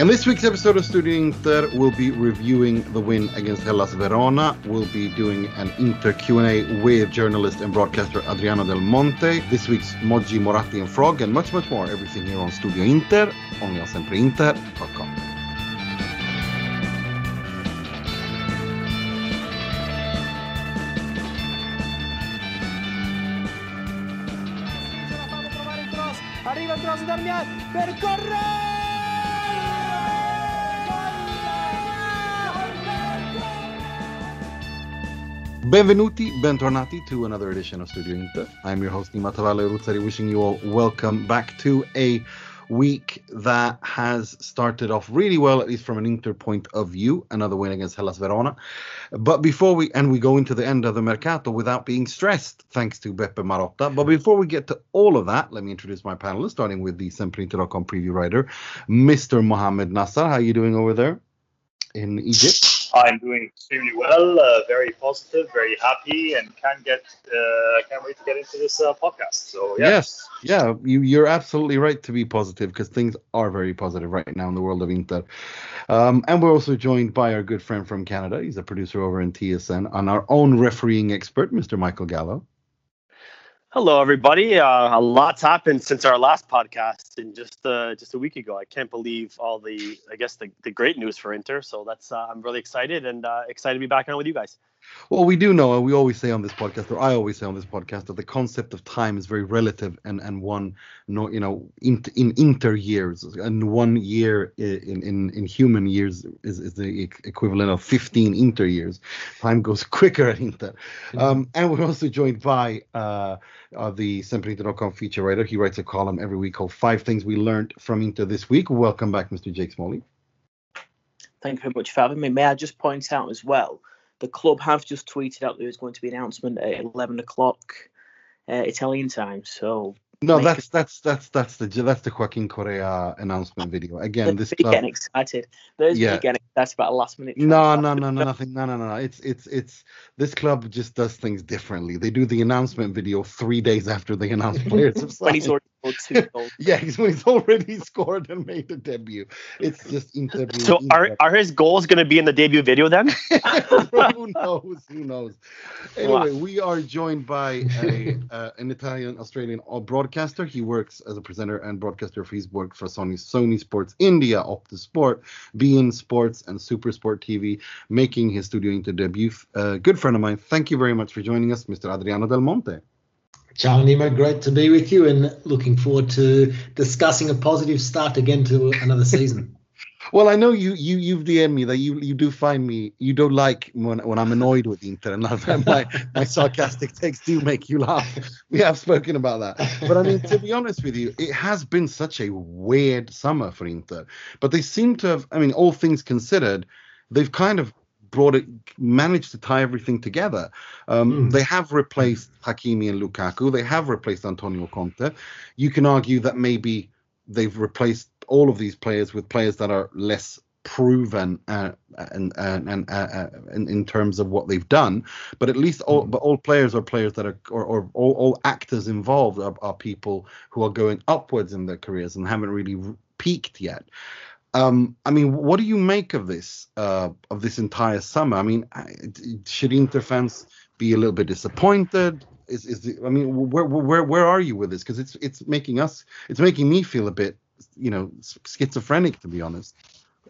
In this week's episode of Studio Inter, we'll be reviewing the win against Hellas Verona. We'll be doing an Inter Q&A with journalist and broadcaster Adriano Del Monte. This week's Moggi, Moratti and Frog and much, much more. Everything here on Studio Inter, only on sempreinter.com. Arriva il cross per Benvenuti, bentornati to another edition of Studio Inter. I'm your host Nima Tavallaey Rizzari, wishing you all welcome back to a week that has started off really well, at least from an Inter point of view. Another win against Hellas Verona. But before we and we go into the end of the mercato without being stressed, thanks to Beppe Marotta. But before we get to all of that, let me introduce my panelists, starting with the SempreInter.com preview writer, Mr. Mohammed Nasser. How are you doing over there in Egypt? I'm doing extremely well, uh, very positive, very happy, and can't get uh, can't wait to get into this uh, podcast. So yeah. yes, yeah, you, you're absolutely right to be positive because things are very positive right now in the world of Inter. Um, and we're also joined by our good friend from Canada. He's a producer over in TSN, and our own refereeing expert, Mr. Michael Gallo. Hello, everybody. Uh, a lot's happened since our last podcast, and just uh, just a week ago. I can't believe all the, I guess, the, the great news for Inter. So that's uh, I'm really excited and uh, excited to be back on with you guys. Well, we do know, and we always say on this podcast, or I always say on this podcast, that the concept of time is very relative, and and one, no, you know, in in inter years, and one year in in in human years is is the equivalent of 15 inter years. Time goes quicker at Inter, um, and we're also joined by uh, uh, the SempreInter.com feature writer. He writes a column every week called Five Things We Learned from Inter This Week. Welcome back, Mr. Jake Smalley. Thank you very much for having me. May I just point out as well the club have just tweeted out there is going to be an announcement at 11 o'clock uh, Italian time. So no, that's that's that's that's the that's the Joaquin Correa announcement video. Again, this club, getting excited. There's yeah. getting excited about a last minute. No, no, no, no, nothing. No, no, no, no. It's it's it's this club just does things differently. They do the announcement video three days after they announce players when he's already scored two goals. yeah, he's when he's already scored and made a debut. It's just interview. So are are his goals going to be in the debut video then? who knows? Who knows? Anyway, wow. we are joined by a uh, an Italian Australian broadcaster. He works as a presenter and broadcaster. He's worked for Sony Sony Sports India, Optus Sport, beIN Sports, and Super Sport TV, making his Studio Inter debut. Uh, good friend of mine. Thank you very much for joining us, Mr. Adriano Del Monte. Ciao, Nima. Great to be with you and looking forward to discussing a positive start again to another season. well, I know you you you've DM'd me that you you do find me you don't like when when I'm annoyed with Inter and my my sarcastic takes do make you laugh. We have spoken about that. But I mean, to be honest with you, it has been such a weird summer for Inter. But they seem to have. I mean, all things considered, they've kind of brought it, managed to tie everything together. Um, mm. They have replaced Hakimi and Lukaku. They have replaced Antonio Conte. You can argue that maybe they've replaced all of these players with players that are less proven uh, and, and, and uh, uh, in, in, terms of what they've done. But at least all, mm. but all players are players that are, or, or all, all actors involved are, are people who are going upwards in their careers and haven't really peaked yet. Um, I mean, what do you make of this uh, of this entire summer? I mean, should Inter fans be a little bit disappointed? Is is the, I mean, where where where are you with this? Because it's it's making us, it's making me feel a bit, you know, schizophrenic to be honest.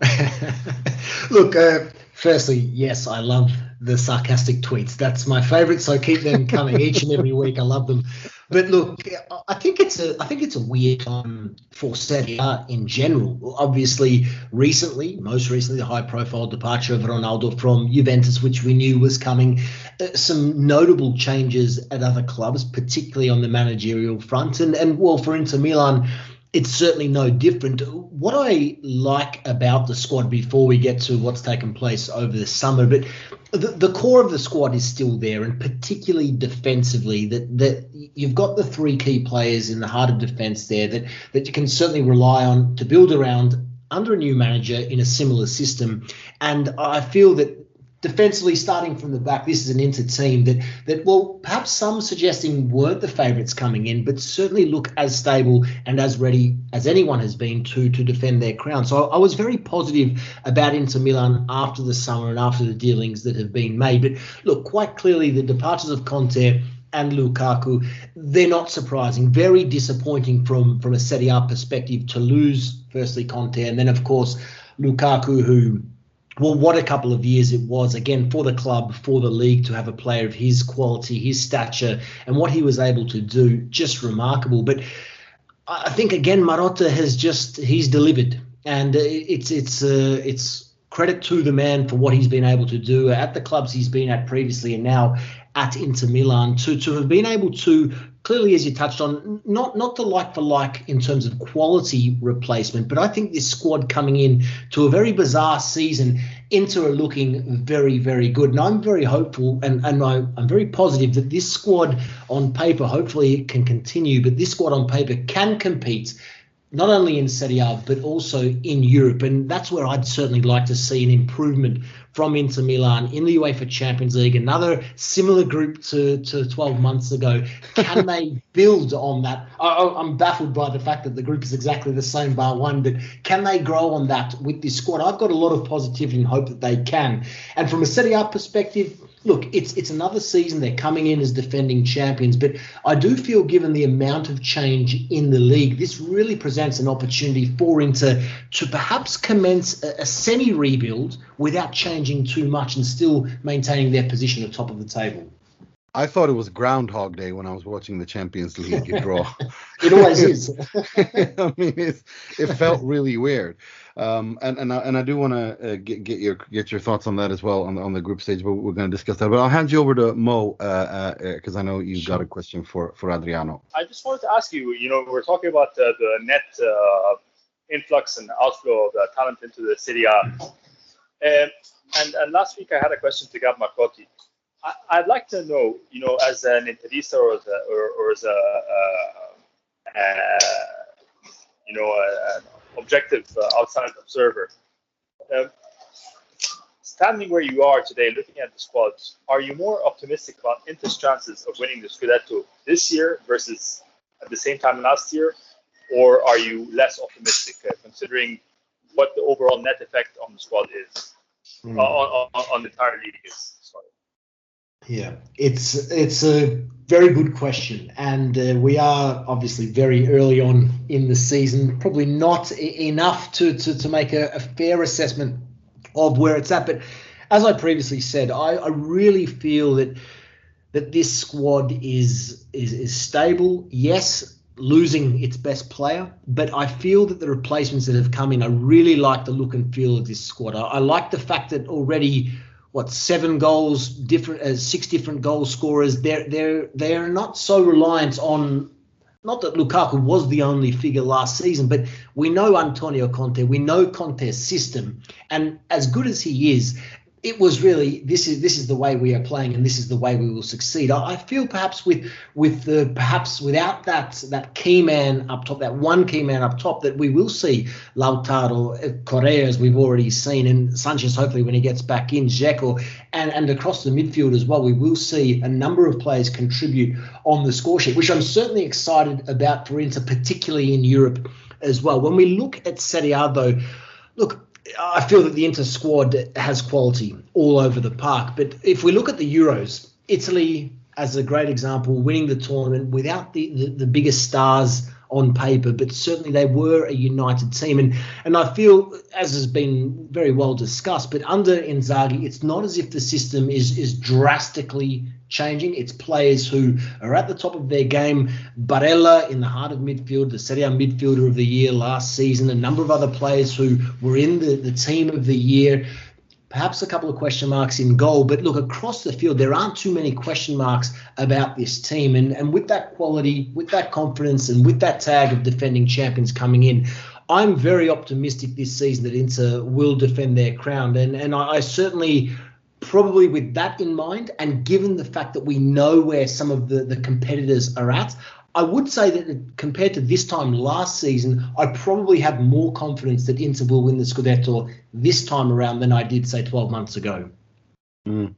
Look, uh, firstly, yes, I love the sarcastic tweets. That's my favorite, so keep them coming each and every week. I love them. But look, I think it's a I think it's a weird time for Serie A in general. Obviously, recently, most recently, the high-profile departure of Ronaldo from Juventus, which we knew was coming. Uh, some notable changes at other clubs, particularly on the managerial front, and and well, for Inter Milan it's certainly no different. What I like about the squad before we get to what's taken place over the summer, but the, the core of the squad is still there, and particularly defensively, that that you've got the three key players in the heart of defence there that that you can certainly rely on to build around under a new manager in a similar system. And I feel that defensively, starting from the back, this is an Inter team that that well, perhaps some suggesting weren't the favourites coming in, but certainly look as stable and as ready as anyone has been to to defend their crown. So I, I was very positive about Inter Milan after the summer and after the dealings that have been made. But look, quite clearly the departures of Conte and Lukaku, they're not surprising. Very disappointing from from a Serie A perspective to lose firstly Conte and then of course Lukaku, who well, what a couple of years it was again for the club, for the league to have a player of his quality, his stature, and what he was able to do, just remarkable. But I think again, Marotta has just he's delivered, and it's it's uh, it's credit to the man for what he's been able to do at the clubs he's been at previously, and now at Inter Milan to to have been able to clearly, as you touched on, not not the like for like in terms of quality replacement, but I think this squad coming in to a very bizarre season Inter a looking very very good, and I'm very hopeful and and I, I'm very positive that this squad on paper, hopefully, it can continue, but this squad on paper can compete not only in Serie A but also in Europe, and that's where I'd certainly like to see an improvement from Inter Milan in the UEFA Champions League, another similar group to, to 12 months ago. Can they build on that? I, am baffled by the fact that the group is exactly the same bar one, but can they grow on that with this squad? I've got a lot of positivity and hope that they can. And from a Serie A perspective, look, it's it's another season. They're coming in as defending champions, but I do feel, given the amount of change in the league, this really presents an opportunity for Inter to perhaps commence a, a semi rebuild without changing too much and still maintaining their position at top of the table. I thought it was Groundhog Day when I was watching the Champions League draw. it always is. I mean, it felt really weird. Um, and and I, and I do want to uh, get, get your get your thoughts on that as well on the on the group stage, but we're going to discuss that. But I'll hand you over to Mo because uh, uh, I know you've sure. got a question for for Adriano. I just wanted to ask you. You know, we're talking about uh, the net uh, influx and outflow of talent into the Serie A. Um, and and last week I had a question to Gab Marcotti. I, would like to know, you know, as an interista or as a, or, or as a, uh, uh, you know, an objective uh, outside observer. Um, standing where you are today, looking at the squads, are you more optimistic about Inter's chances of winning the Scudetto this year versus at the same time last year, or are you less optimistic uh, considering what the overall net effect on the squad is, mm. uh, on, on, on, the entire league is? Sorry. Yeah, it's it's a very good question, and uh, we are obviously very early on in the season, probably not I- enough to, to to make a, a, fair assessment of where it's at. But as I previously said, I, I really feel that that this squad is is is stable. Yes, losing its best player, but I feel that the replacements that have come in, I really like the look and feel of this squad. I, I like the fact that already what seven goals different uh, six different goal scorers. They're they're they're not so reliant on not that Lukaku was the only figure last season, but we know Antonio Conte, we know Conte's system, and as good as he is, it was really this is this is the way we are playing and this is the way we will succeed. I, I, feel perhaps with with the perhaps without that that key man up top, that one key man up top, that we will see Lautaro, uh, Correa as we've already seen, and Sanchez hopefully when he gets back in, Dzeko, and and across the midfield as well, we will see a number of players contribute on the score sheet, which I'm certainly excited about for Inter, particularly in Europe as well. When we look at Serie A though, look I feel that the Inter squad has quality all over the park. But if we look at the Euros, Italy as a great example, winning the tournament without the, the, the biggest stars on paper, but certainly they were a united team. And and I feel, as has been very well discussed, but under Inzaghi, it's not as if the system is is drastically changing. It's players who are at the top of their game. Barella in the heart of midfield, the Serie A midfielder of the year last season. A number of other players who were in the, the team of the year. Perhaps a couple of question marks in goal, but look across the field, there aren't too many question marks about this team. And, and with that quality, with that confidence, and with that tag of defending champions coming in, I'm very optimistic this season that Inter will defend their crown. And, and I, I certainly probably with that in mind, and given the fact that we know where some of the, the competitors are at, I would say that compared to this time last season, I probably have more confidence that Inter will win the Scudetto this time around than I did, say, 12 months ago. Mm.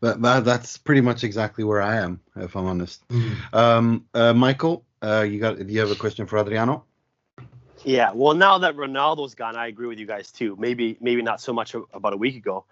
That, that that's pretty much exactly where I am, if I'm honest. Mm. Um, uh, Michael, uh, you got? Do you have a question for Adriano? Yeah, well, now that Ronaldo's gone, I agree with you guys too. Maybe, maybe not so much about a week ago,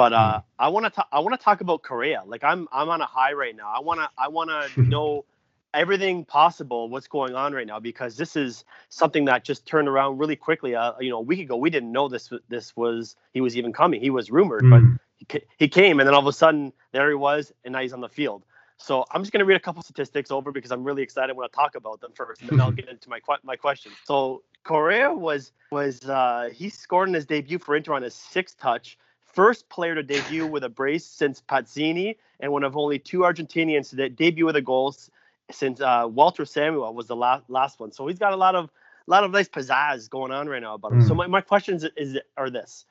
but uh, I want to, I want to talk about Correa. Like I'm, I'm on a high right now. I want to, I want to know everything possible what's going on right now because this is something that just turned around really quickly. Uh, you know, a week ago we didn't know this, this was he was even coming. He was rumored, but Mm. he, he came, and then all of a sudden there he was, and now he's on the field. So I'm just going to read a couple statistics over because I'm really excited. when I want to talk about them first, and then I'll get into my que- my question. So Correa was was uh, he scored in his debut for Inter on his sixth touch, first player to debut with a brace since Pazzini, and one of only two Argentinians to debut with a goal since uh, Walter Samuel was the last last one. So he's got a lot of a lot of nice pizzazz going on right now about him. So Mm. my, my questions is are this.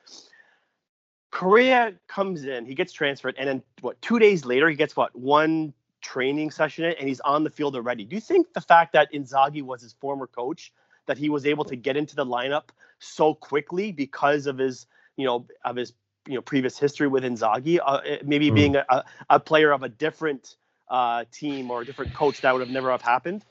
Correa comes in, he gets transferred, and then what? Two days later, he gets what? One training session in, and he's on the field already. Do you think the fact that Inzaghi was his former coach, that he was able to get into the lineup so quickly because of his, you know, of his, you know, previous history with Inzaghi, uh, eh, maybe Mm. being a, a, a player of a different uh, team or a different coach, that would have never have happened?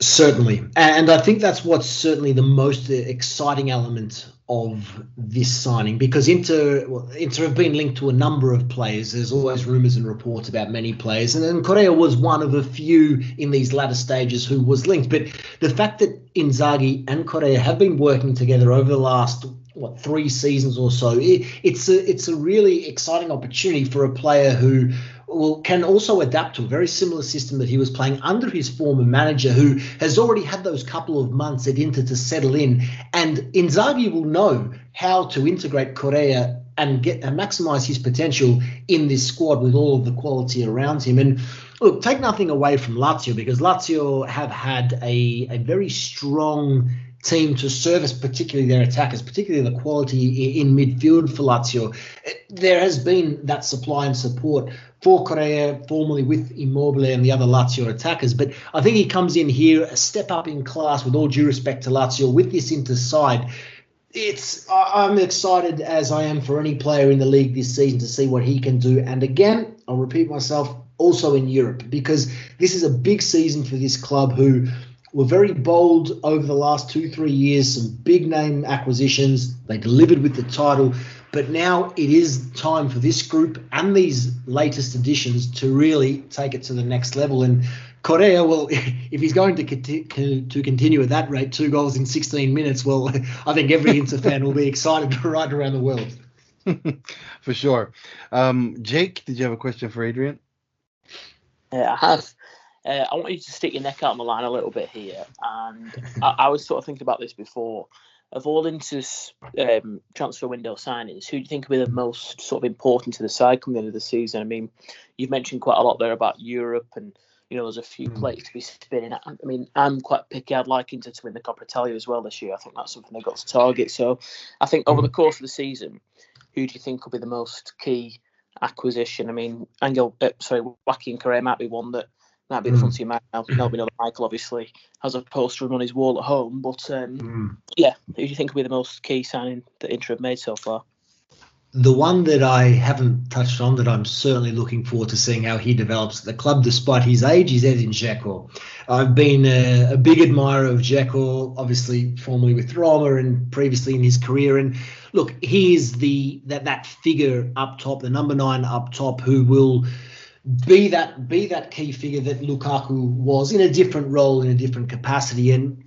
Certainly. And I think that's what's certainly the most exciting element of this signing because Inter, well, Inter have been linked to a number of players. There's always rumours and reports about many players. And then Correa was one of a few in these latter stages who was linked. But the fact that Inzaghi and Correa have been working together over the last what three seasons or so, it, it's a it's a really exciting opportunity for a player who well, can also adapt to a very similar system that he was playing under his former manager, who has already had those couple of months at Inter to settle in. And Inzaghi will know how to integrate Correa and get and maximize his potential in this squad with all of the quality around him. And look, take nothing away from Lazio because Lazio have had a, a very strong team to service particularly their attackers, particularly the quality in midfield for Lazio. Uh, there has been that supply and support for Correa, formerly with Immobile and the other Lazio attackers. But I think he comes in here a step up in class with all due respect to Lazio with this Inter side. It's I'm excited as I am for any player in the league this season to see what he can do. And again, I'll repeat myself, also in Europe because this is a big season for this club who were very bold over the last two, three years, some big name acquisitions. They delivered with the title. But now it is time for this group and these latest additions to really take it to the next level. And Correa, well, if he's going to conti- to continue at that rate, two goals in 16 minutes, well, I think every Inter fan will be excited right around the world. for sure. Um, Jake, did you have a question for Adrian? Uh, I have. Uh, I want you to stick your neck out on the line a little bit here. And I, I was sort of thinking about this before. Of all Inter's um, transfer window signings, who do you think will be the most sort of important to the side coming into the season? I mean, you've mentioned quite a lot there about Europe, and you know there's a few Mm. plates to be spinning. I, I mean, I'm quite picky. I'd like Inter to win the Coppa Italia as well this year. I think that's something they've got to target. So, I think over the course of the season, who do you think will be the most key acquisition? I mean, Angel, uh, sorry, Joaquin Correa might be one that might be the Mm. front team right now. We know that Michael obviously has a poster on his wall at home, but um, Mm. yeah, who do you think will be the most key signing that Inter have made so far? The one that I haven't touched on that I'm certainly looking forward to seeing how he develops at the club despite his age is Edin Dzeko. I've been a, a big admirer of Dzeko, obviously formerly with Roma and previously in his career. And look, he is the that that figure up top, the number nine up top, who will be that be that key figure that Lukaku was in a different role, in a different capacity. And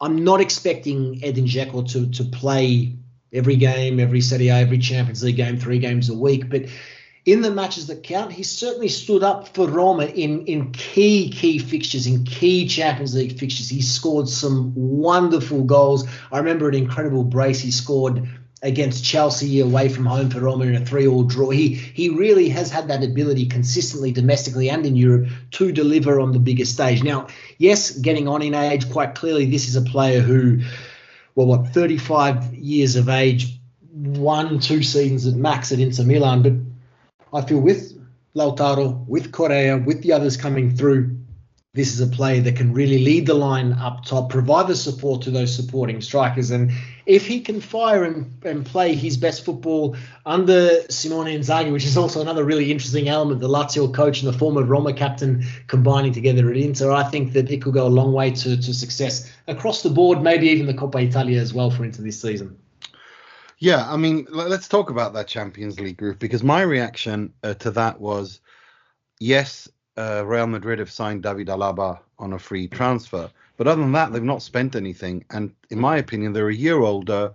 I'm not expecting Edin Dzeko to to play every game, every Serie A, every Champions League game, three games a week. But in the matches that count, he certainly stood up for Roma in, in key, key fixtures, in key Champions League fixtures. He scored some wonderful goals. I remember an incredible brace he scored against Chelsea away from home for Roma in a three-all draw. He he really has had that ability consistently domestically and in Europe to deliver on the bigger stage. Now, yes, getting on in age, quite clearly this is a player who well, what, 35 years of age, one, two seasons at max at Inter Milan. But I feel with Lautaro, with Correa, with the others coming through, this is a player that can really lead the line up top, provide the support to those supporting strikers. And if he can fire and, and play his best football under Simone Inzaghi, which is also another really interesting element, the Lazio coach and the former Roma captain combining together at Inter, I think that it could go a long way to, to success across the board, maybe even the Coppa Italia as well for Inter this season. Yeah, I mean, let's talk about that Champions League group because my reaction uh, to that was yes, uh, Real Madrid have signed David Alaba on a free transfer. But other than that, they've not spent anything. And in my opinion, they're a year older,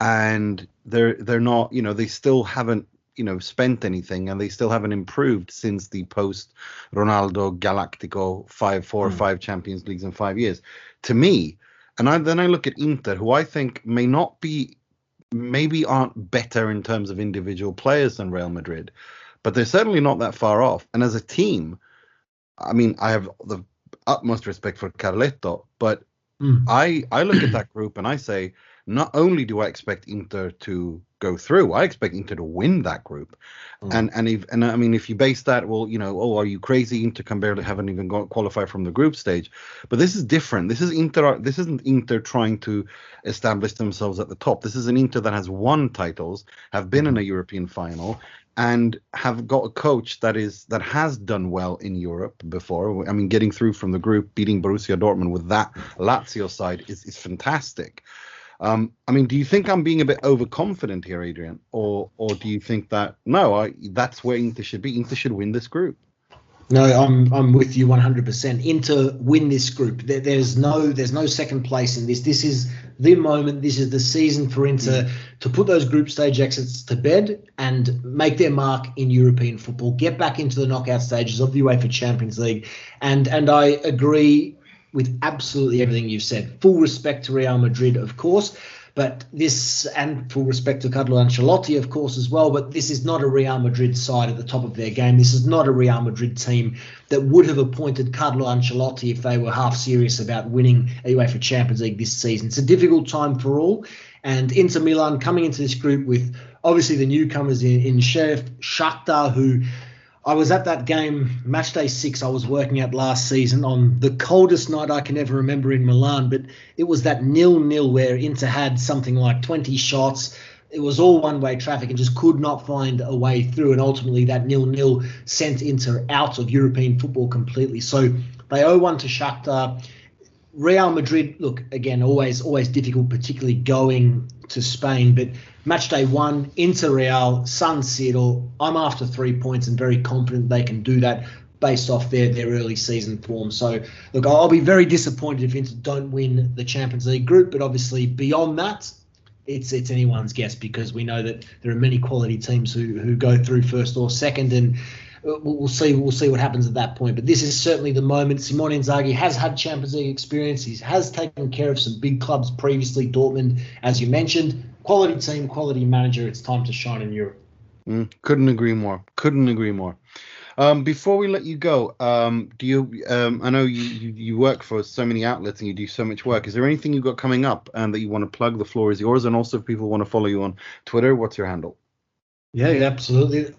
and they're they're not. You know, they still haven't you know spent anything, and they still haven't improved since the post Ronaldo Galactico five four mm. or five Champions Leagues in five years. To me, and I, then I look at Inter, who I think may not be, maybe aren't better in terms of individual players than Real Madrid, but they're certainly not that far off. And as a team I mean, I have the utmost respect for Carletto, but mm. I I look at that group and I say, not only do I expect Inter to go through, I expect Inter to win that group. Mm. And and if and I mean, if you base that, well, you know, oh, are you crazy? Inter can barely haven't even got qualified from the group stage. But this is different. This is Inter. This isn't Inter trying to establish themselves at the top. This is an Inter that has won titles, have been in a European final, and have got a coach that is that has done well in Europe before. I mean, getting through from the group, beating Borussia Dortmund with that Lazio side is is fantastic. Um, I mean, do you think I'm being a bit overconfident here, Adrian, or or do you think that no, I, that's where Inter should be? Inter should win this group. No, I'm I'm with you 100%. Inter win this group. There, there's no there's no second place in this. This is the moment. This is the season for Inter mm. to put those group stage exits to bed and make their mark in European football. Get back into the knockout stages of the UEFA Champions League. And and I agree with absolutely everything you've said. Full respect to Real Madrid, of course. But this, and full respect to Carlo Ancelotti, of course, as well, but this is not a Real Madrid side at the top of their game. This is not a Real Madrid team that would have appointed Carlo Ancelotti if they were half serious about winning a UEFA Champions League this season. It's a difficult time for all. And Inter Milan coming into this group with obviously the newcomers in, in Sheriff Shakhtar, who I was at that game, match day six, I was working at last season on the coldest night I can ever remember in Milan. But it was that nil nil where Inter had something like 20 shots. It was all one way traffic and just could not find a way through. And ultimately, that nil nil sent Inter out of European football completely. So they owe 1 to Shakhtar. Real Madrid, look, again, always always difficult, particularly going to Spain. But match day one, Inter Real, San Siro. I'm after three points and very confident they can do that based off their, their early season form. So, look, I'll be very disappointed if Inter don't win the Champions League group. But obviously, beyond that, it's it's anyone's guess because we know that there are many quality teams who, who go through first or second. And we'll see we'll see what happens at that point. But this is certainly the moment. Simone Inzaghi has had Champions League experience. He has taken care of some big clubs previously. Dortmund, as you mentioned, quality team, quality manager. It's time to shine in Europe. Mm, couldn't agree more. Couldn't agree more. Um, before we let you go, um, do you? Um, I know you, you, you work for so many outlets and you do so much work. Is there anything you've got coming up and that you want to plug? The floor is yours. And also, if people want to follow you on Twitter, what's your handle? Yeah, absolutely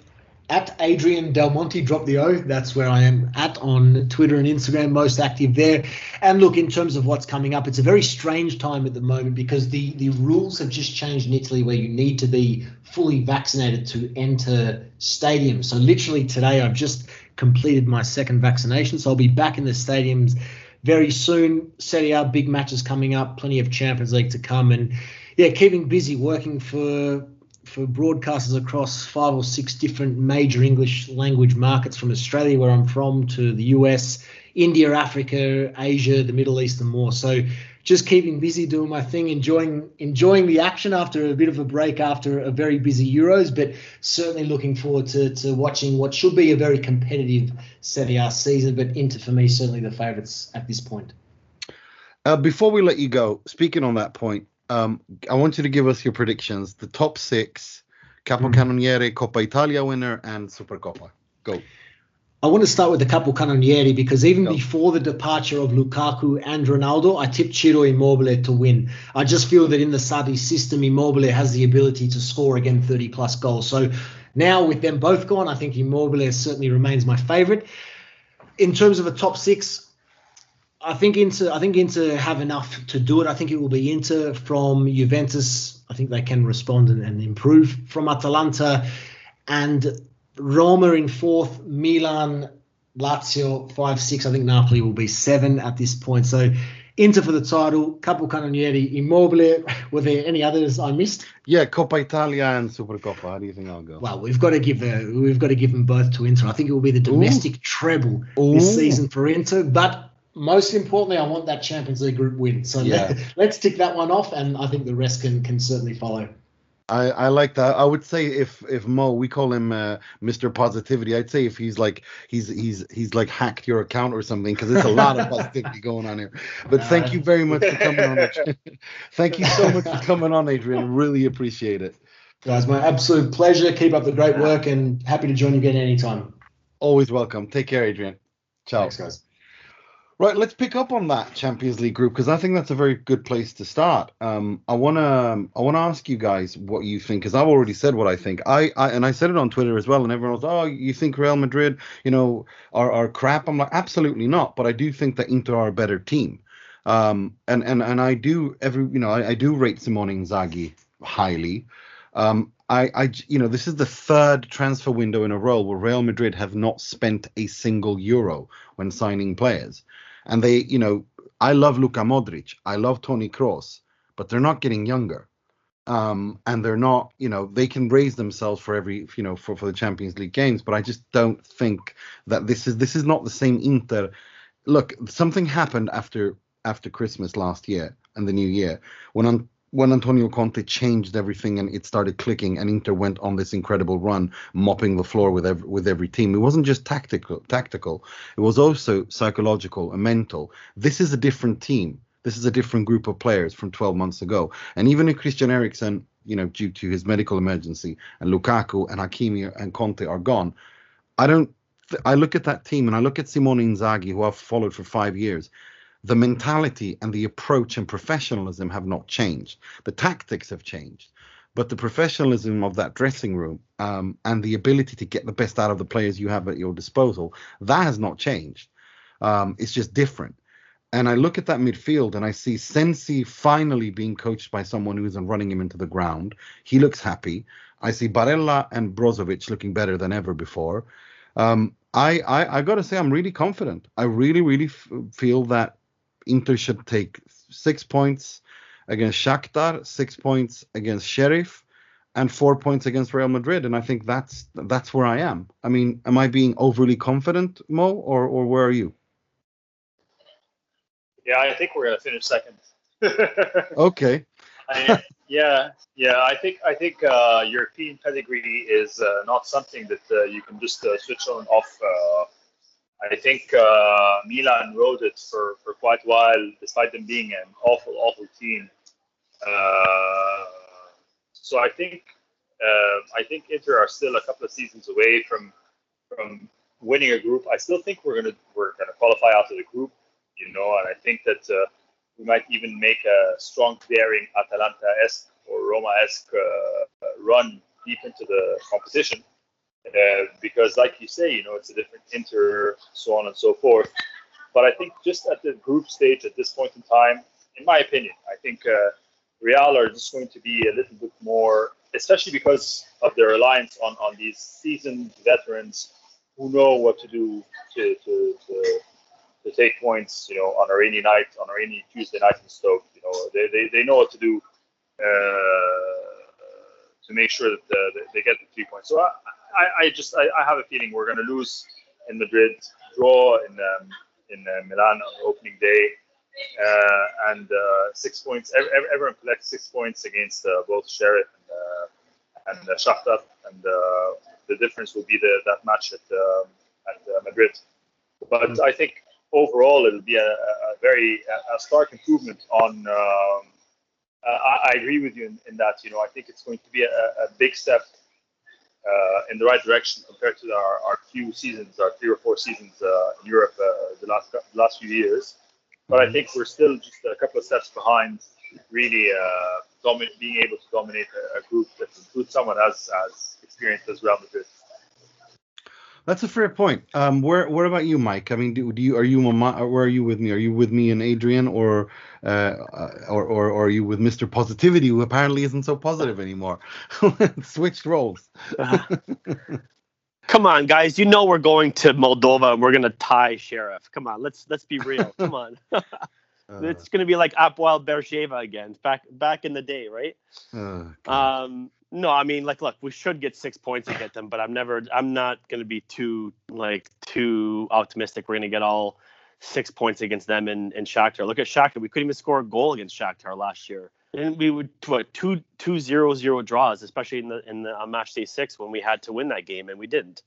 at Adrian Del Monte, drop the O. That's where I am at on Twitter and Instagram, most active there. And look, in terms of what's coming up, it's a very strange time at the moment because the, the rules have just changed in Italy where you need to be fully vaccinated to enter stadiums. So literally today, I've just completed my second vaccination. So I'll be back in the stadiums very soon. Serie A big matches coming up, plenty of Champions League to come. And yeah, keeping busy working for for broadcasters across five or six different major English language markets from Australia, where I'm from, to the US, India, Africa, Asia, the Middle East, and more. So just keeping busy doing my thing, enjoying enjoying the action after a bit of a break after a very busy Euros, but certainly looking forward to, to watching what should be a very competitive Serie A season. But Inter for me certainly the favourites at this point. Uh, before we let you go, speaking on that point, um, I want you to give us your predictions. The top six: Capocannoniere, Coppa Italia winner, and Supercoppa. Go. I want to start with the Capocannoniere because even Go. before the departure of Lukaku and Ronaldo, I tipped Ciro Immobile to win. I just feel that in the Sarri system, Immobile has the ability to score again 30 plus goals. So now with them both gone, I think Immobile certainly remains my favourite. In terms of a top six, I think Inter. I think Inter have enough to do it. I think it will be Inter from Juventus. I think they can respond and, and improve from Atalanta, and Roma in fourth. Milan, Lazio five, six. I think Napoli will be seven at this point. So Inter for the title. Capocannoniere, Immobile. Were there any others I missed? Yeah, Coppa Italia and Supercoppa. How do you think I'll go? Well, we've got to give the we've got to give them both to Inter. I think it will be the domestic treble this Ooh. season for Inter. But most importantly, I want that Champions League group win. So Yeah. let, us tick that one off, and I think the rest can can certainly follow. I, I like that. I would say if if Mo, we call him uh, Mr. Positivity. I'd say if he's like he's he's he's like hacked your account or something because there's a lot of positivity going on here. But thank you very much for coming on. Thank you so much for coming on, Adrian. Really appreciate it. Guys, my absolute pleasure. Keep up the great work, and happy to join you again anytime. Always welcome. Take care, Adrian. Ciao. Thanks, guys. Right, let's pick up on that Champions League group because I think that's a very good place to start. Um, I wanna I wanna ask you guys what you think because I've already said what I think. I, I and I said it on Twitter as well, and everyone was, oh, you think Real Madrid, you know, are are crap? I'm like, absolutely not. But I do think that Inter are a better team. Um, and and and I do every you know I, I do rate Simone Inzaghi highly. Um, I, I, you know, this is the third transfer window in a row where Real Madrid have not spent a single euro when signing players. And they, you know, I love Luka Modric, I love Tony Kroos, but they're not getting younger. Um, and they're not, you know, they can raise themselves for every, you know, for, for the Champions League games, but I just don't think that this is this is not the same Inter. Look, something happened after after Christmas last year and the new year when when Antonio Conte changed everything and it started clicking and Inter went on this incredible run, mopping the floor with every, with every team. It wasn't just tactical, tactical. It was also psychological and mental. This is a different team. This is a different group of players from 12 months ago. And even if Christian Eriksen, you know, due to his medical emergency, and Lukaku and Hakimi and Conte are gone, I don't. I look at that team and I look at Simone Inzaghi, who I've followed for five years the mentality and the approach and professionalism have not changed. The tactics have changed, but the professionalism of that dressing room um, and the ability to get the best out of the players you have at your disposal that has not changed. Um, it's just different. And I look at that midfield and I see Sensi finally being coached by someone who isn't running him into the ground. He looks happy. I see Barella and Brozovic looking better than ever before. Um, I, I I got to say I'm really confident. I really really f- feel that Inter should take six points against Shakhtar, six points against Sheriff, and four points against Real Madrid. And I think that's that's where I am. I mean, am I being overly confident, Mo, or or where are you? Yeah, I think we're gonna finish second. Okay. I, yeah, yeah. I think I think uh, European pedigree is uh, not something that uh, you can just uh, switch on and off. I think uh, Milan rode it for, for quite a while, despite them being an awful, awful team. Uh, so I think uh, I think Inter are still a couple of seasons away from from winning a group. I still think we're gonna we're gonna qualify out of the group, you know, and I think that uh, we might even make a strong, daring Atalanta-esque or Roma-esque uh, run deep into the competition. Uh, because, like you say, you know, it's a different Inter, so on and so forth. But I think just at the group stage at this point in time, in my opinion, I think uh, Real are just going to be a little bit more, especially because of their reliance on, on these seasoned veterans who know what to do to, to, to, to take points, you know, on a rainy night, on a rainy Tuesday night in Stoke. You know, they, they, they know what to do uh, to make sure that uh, they- get the three points. So I, I, I just I, I have a feeling we're going to lose in Madrid, draw in um, in uh, Milan on opening day, uh, and uh, six points. ev- ev- Everyone collects six points against uh, both Sheriff and uh, and uh, Shakhtar, and the difference will be the that match at um, at Madrid. But I think overall it'll be a, a very a stark improvement on. Um, uh, I, I agree with you in, in that. You know, I think it's going to be a, a big step uh, in the right direction compared to our, our few seasons, our three or four seasons uh, in Europe uh, the last cou- last few years. But I think we're still just a couple of steps behind, really uh, domi- being able to dominate a, a group that includes someone as as experienced as Real Madrid. That's a fair point. Um, where where about you, Mike? I mean, do, do you are you where are you with me? Are you with me and Adrian, or uh, or, or or are you with Mister Positivity, who apparently isn't so positive anymore? Switched roles. Come on, guys. You know we're going to Moldova and we're gonna tie Sheriff. Come on, let's let's be real. Come on. Uh, it's gonna be like Hapoel Beersheva again, back back in the day, right? Oh, um, no, I mean, like, look, we should get six points against them, but I'm never, I'm not gonna be too like too optimistic. We're gonna get all six points against them in in Shakhtar. Look at Shakhtar. We couldn't even score a goal against Shakhtar last year. And we would what two two zero zero draws, especially in the in the on match day six when we had to win that game and we didn't.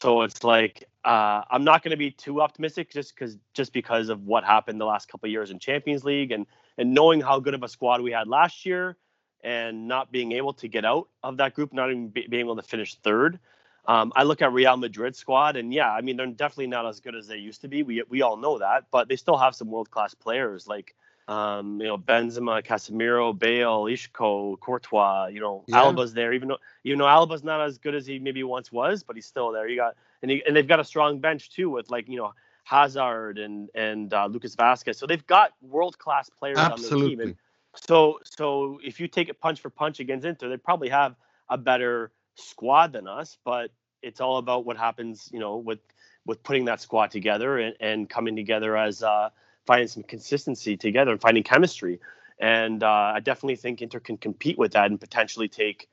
So it's like uh, I'm not going to be too optimistic just because just because of what happened the last couple years in Champions League and and knowing how good of a squad we had last year and not being able to get out of that group, not even be, being able to finish third. Um, I look at Real Madrid squad, and yeah, I mean they're definitely not as good as they used to be. We we all know that, but they still have some world class players like um, you know, Benzema, Casemiro, Bale, Isco, Courtois, you know, yeah. Alaba's there, even though even though Alaba's not as good as he maybe once was, but he's still there. You got and he, and they've got a strong bench too with like you know Hazard and and uh, Lucas Vazquez. So they've got world class players Absolutely. on their team. And so so if you take it punch for punch against Inter, they probably have a better squad than us, but it's all about what happens, you know, with with putting that squad together and, and coming together as uh, finding some consistency together and finding chemistry. And uh, I definitely think Inter can compete with that and potentially take,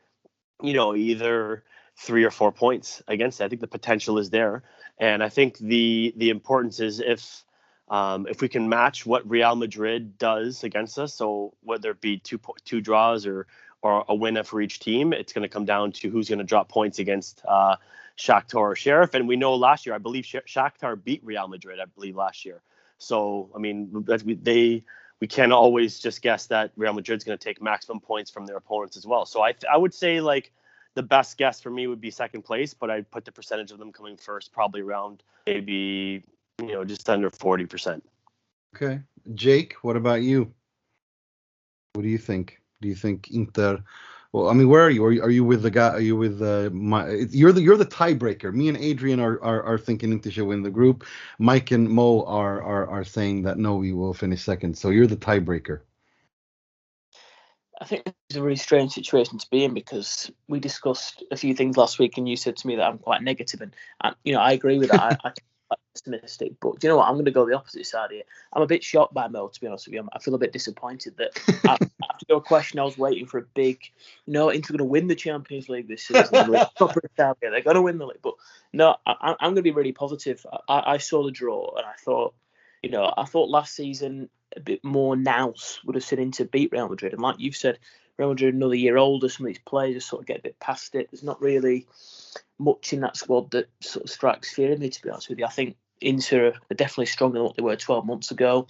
you know, either three or four points against it. I think the potential is there, and I think the the importance is if um, if we can match what Real Madrid does against us, so whether it be two two draws or or a win for each team, it's going to come down to who's going to drop points against uh, Shakhtar or Sheriff. And we know last year, I believe Shakhtar beat Real Madrid. I believe last year. So I mean, they we can't always just guess that Real Madrid's going to take maximum points from their opponents as well. So I I would say like the best guess for me would be second place, but I'd put the percentage of them coming first probably around maybe you know just under forty percent. Okay, Jake, what about you? What do you think? Do you think Inter well, I mean, where are you? Are you, are you with the guy? Are you with uh, my? You're the you're the tiebreaker. Me and Adrian are are, are thinking Inter should win the group. Mike and Mo are, are are saying that no, we will finish second. So you're the tiebreaker. I think it's a really strange situation to be in because we discussed a few things last week, and you said to me that I'm quite negative, and, and you know I agree with that. I, I pessimistic. But do you know what? I'm going to go the opposite side here. I'm a bit shocked by Mo, to be honest with you. I feel a bit disappointed that after your question, I was waiting for a big, you know, Inter going to win the Champions League this season. They're going to win the league. But no, I, am going to be really positive. I, I saw the draw and I thought, you know, I thought last season a bit more nous would have seen Inter beat Real Madrid. And like you've said, Real Madrid another year older. Some of these players just sort of get a bit past it. There's not really much in that squad that sort of strikes fear in me. To be honest with you, I think Inter are definitely stronger than what they were 12 months ago.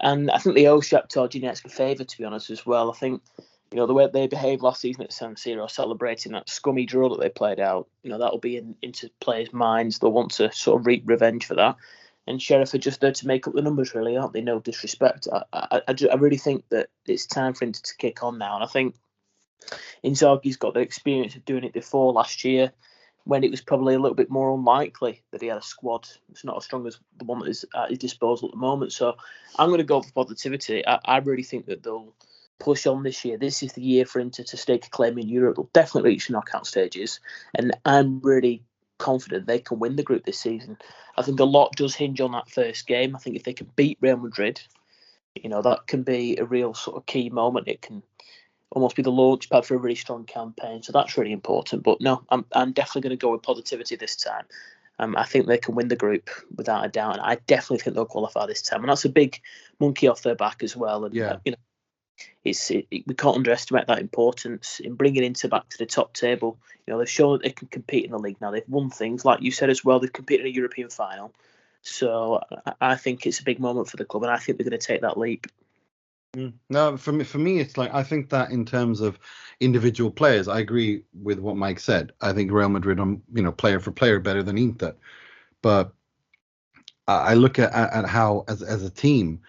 And I think the owe Shakhtar Donetsk a favour, to be honest, as well. I think, you know, the way they behaved last season at San Siro, celebrating that scummy draw that they played out, you know, that'll be in, into players' minds. They'll want to sort of reap revenge for that. And Sheriff are just there to make up the numbers, really, aren't they? No disrespect. I, I, I, I really think that it's time for Inter to kick on now. And I think Inzaghi's got the experience of doing it before last year when it was probably a little bit more unlikely that he had a squad. It's not as strong as the one that is at his disposal at the moment. So I'm going to go for positivity. I, I really think that they'll push on this year. This is the year for Inter to stake a claim in Europe. They'll definitely reach the knockout stages, and I'm really confident they can win the group this season. I think a lot does hinge on that first game. I think if they can beat Real Madrid, you know that can be a real sort of key moment. It can almost be the launch pad for a really strong campaign. So that's really important. But no, I'm I'm definitely going to go with positivity this time. Um, I think they can win the group without a doubt, and I definitely think they'll qualify this time. And that's a big monkey off their back as well. And yeah. Uh, you know, it's it, we can't underestimate that importance in bringing Inter back to the top table. You know, they've shown that they can compete in the league now. They've won things like you said as well. They've competed in a European final. So I, I think it's a big moment for the club, and I think they're going to take that leap. Mm. No, for me, for me, it's like I think that in terms of individual players, I agree with what Mike said. I think Real Madrid, are, you know, player for player, better than Inter. But I look at, at how as as a team,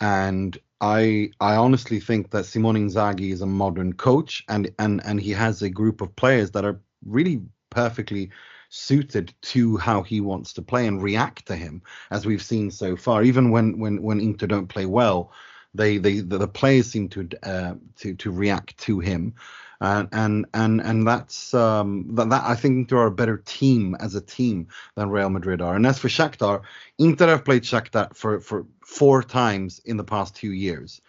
and I I honestly think that Simone Inzaghi is a modern coach, and and and he has a group of players that are really perfectly suited to how he wants to play and react to him, as we've seen so far. Even when when when Inter don't play well, they they the, the players seem to uh, to to react to him. And and and and that's um, that, that I think Inter are a better team as a team than Real Madrid are. And as for Shakhtar, Inter have played Shakhtar for for four times in the past two years.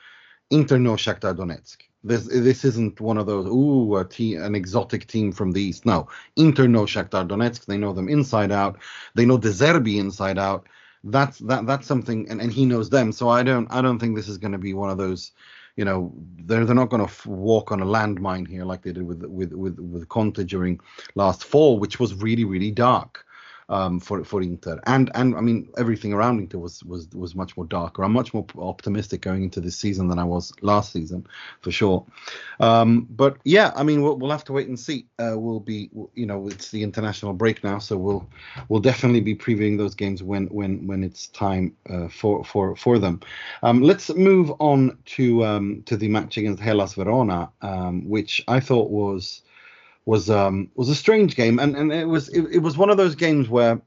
Inter know Shakhtar Donetsk. This this isn't one of those ooh a team, an exotic team from the east. No, Inter know Shakhtar Donetsk. They know them inside out. They know De Zerbi inside out. That's that that's something, and, and he knows them. So I don't I don't think this is going to be one of those. You know, they're they're not going to f- walk on a landmine here like they did with with with with Conte during last fall, which was really really dark um, for for Inter, and and I mean everything around Inter was was was much more darker. I'm much more optimistic going into this season than I was last season, for sure. Um, but yeah, I mean we'll, we'll have to wait and see. Uh, we'll be you know it's the international break now, so we'll we'll definitely be previewing those games when when when it's time uh, for for for them. Um, let's move on to um, to the match against Hellas Verona, um, which I thought was was um was a strange game and and it was it, it was one of those games where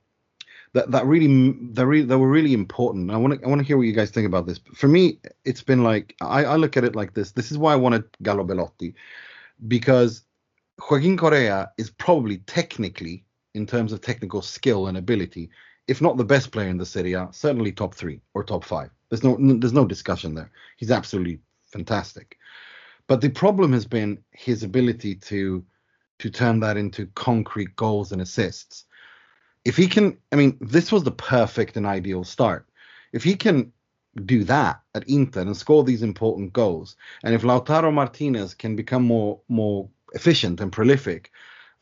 that that really they really they were really important. I want to I want to hear what you guys think about this. For me, it's been like I, I look at it like this. This is why I wanted Gallo Belotti because Joaquin Correa is probably technically, in terms of technical skill and ability, if not the best player in the Serie A, certainly top three or top five. There's no there's no discussion there. He's absolutely fantastic. But the problem has been his ability to to turn that into concrete goals and assists. If he can, I mean, this was the perfect and ideal start. If he can do that at Inter and score these important goals, and if Lautaro Martinez can become more more efficient and prolific,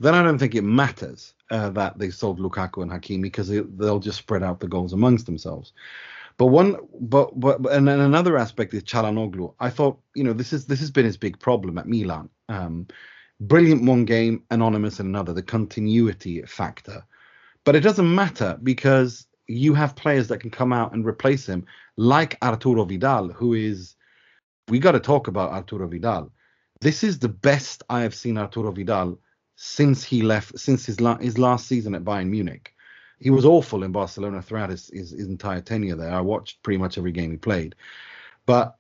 then I don't think it matters uh, that they sold Lukaku and Hakimi because they'll just spread out the goals amongst themselves. But one, but but and then another aspect is Calhanoglu. I thought, you know, this is this has been his big problem at Milan. Um, brilliant one game, anonymous in another, the continuity factor. But it doesn't matter because you have players that can come out and replace him, like Arturo Vidal, who is. We got to talk about Arturo Vidal. This is the best I have seen Arturo Vidal since he left, since his, la- his last season at Bayern Munich. He was awful in Barcelona throughout his, his, his entire tenure there. I watched pretty much every game he played, but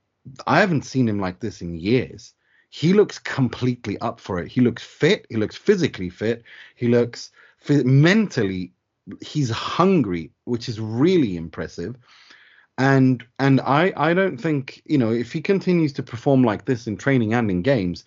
I haven't seen him like this in years he looks completely up for it. He looks fit. He looks physically fit. He looks mentally. He's hungry, which is really impressive. And and I I don't think you know if he continues to perform like this in training and in games,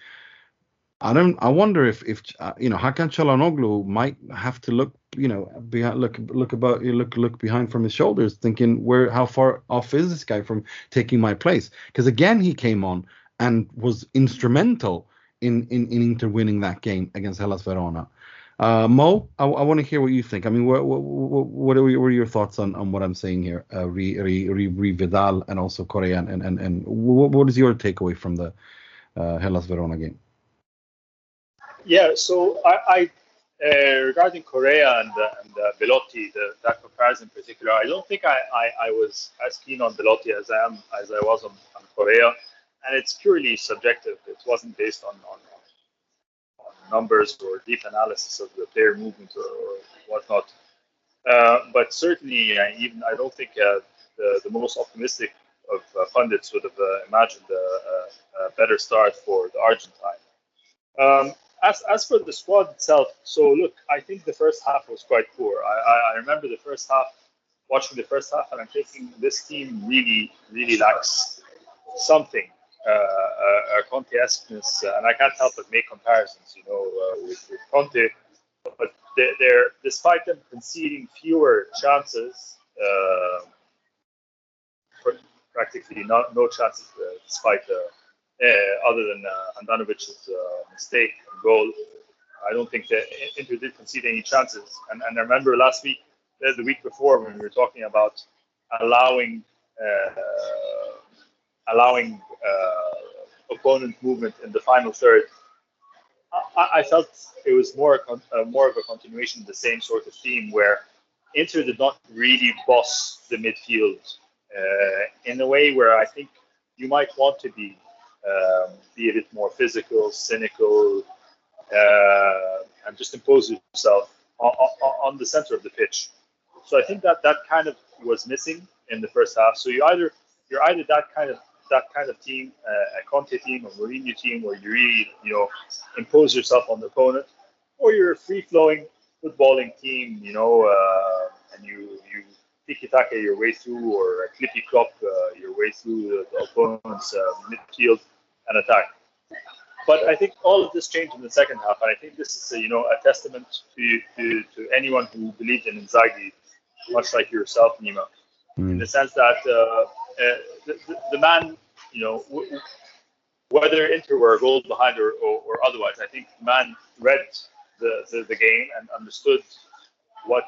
I don't. I wonder if if uh, you know Hakan Calhanoglu might have to look you know look look about look look behind from his shoulders, thinking where how far off is this guy from taking my place? Because again he came on and was instrumental in, in, in Inter winning that game against Hellas Verona. Uh, Mo, I, I want to hear what you think. I mean, what what, what, are, your thoughts on, on what I'm saying here, uh, re, Vidal and also Correa, and and, and what, what is your takeaway from the uh, Hellas Verona game? Yeah, so I, I uh, regarding Correa and, and uh, Belotti, the, that comparison in particular, I don't think I, I, I, was as keen on Belotti as I am as I was on, on Correa and it's purely subjective. It wasn't based on, on, on numbers or deep analysis of the player movement or, or whatnot. Uh, but certainly, uh, even I don't think uh, the, the most optimistic of uh, pundits would have uh, imagined a, a, better start for the Argentine. Um, as, as for the squad itself, so look, I think the first half was quite poor. I, I remember the first half, watching the first half, and I'm thinking this team really, really lacks something uh, a Conte-esqueness, uh, and I can't help but make comparisons, you know, uh, with, with Conte. But they're, they're, despite them conceding fewer chances, practically no, no chances, despite other than Handanovic's mistake and goal. I don't think that Inter did concede any chances. And, and I remember last week, the week before, when we were talking about allowing uh, allowing uh, opponent movement in the final third, I, I felt it was more uh, more of a continuation of the same sort of theme where Inter did not really boss the midfield uh, in a way where I think you might want to be, um, be a bit more physical, cynical, uh, and just impose yourself on, on the center of the pitch. So I think that that kind of was missing in the first half. So you either you're either that kind of that kind of team, uh, a Conte team, a Mourinho team, where you really you know impose yourself on the opponent, or you're a free-flowing footballing team, you know, uh, and you you tiki taka your way through or a clippy clop uh, your way through the, opponent's uh, midfield and attack. But I think all of this changed in the second half, and I think this is a, you know a testament to, to, to anyone who believes in Inzaghi, much like yourself, Nima, mm. in the sense that uh, the, the, the, man, you know, w- whether Inter were a goal behind or, or, or, otherwise, I think the man read the, the, the game and understood what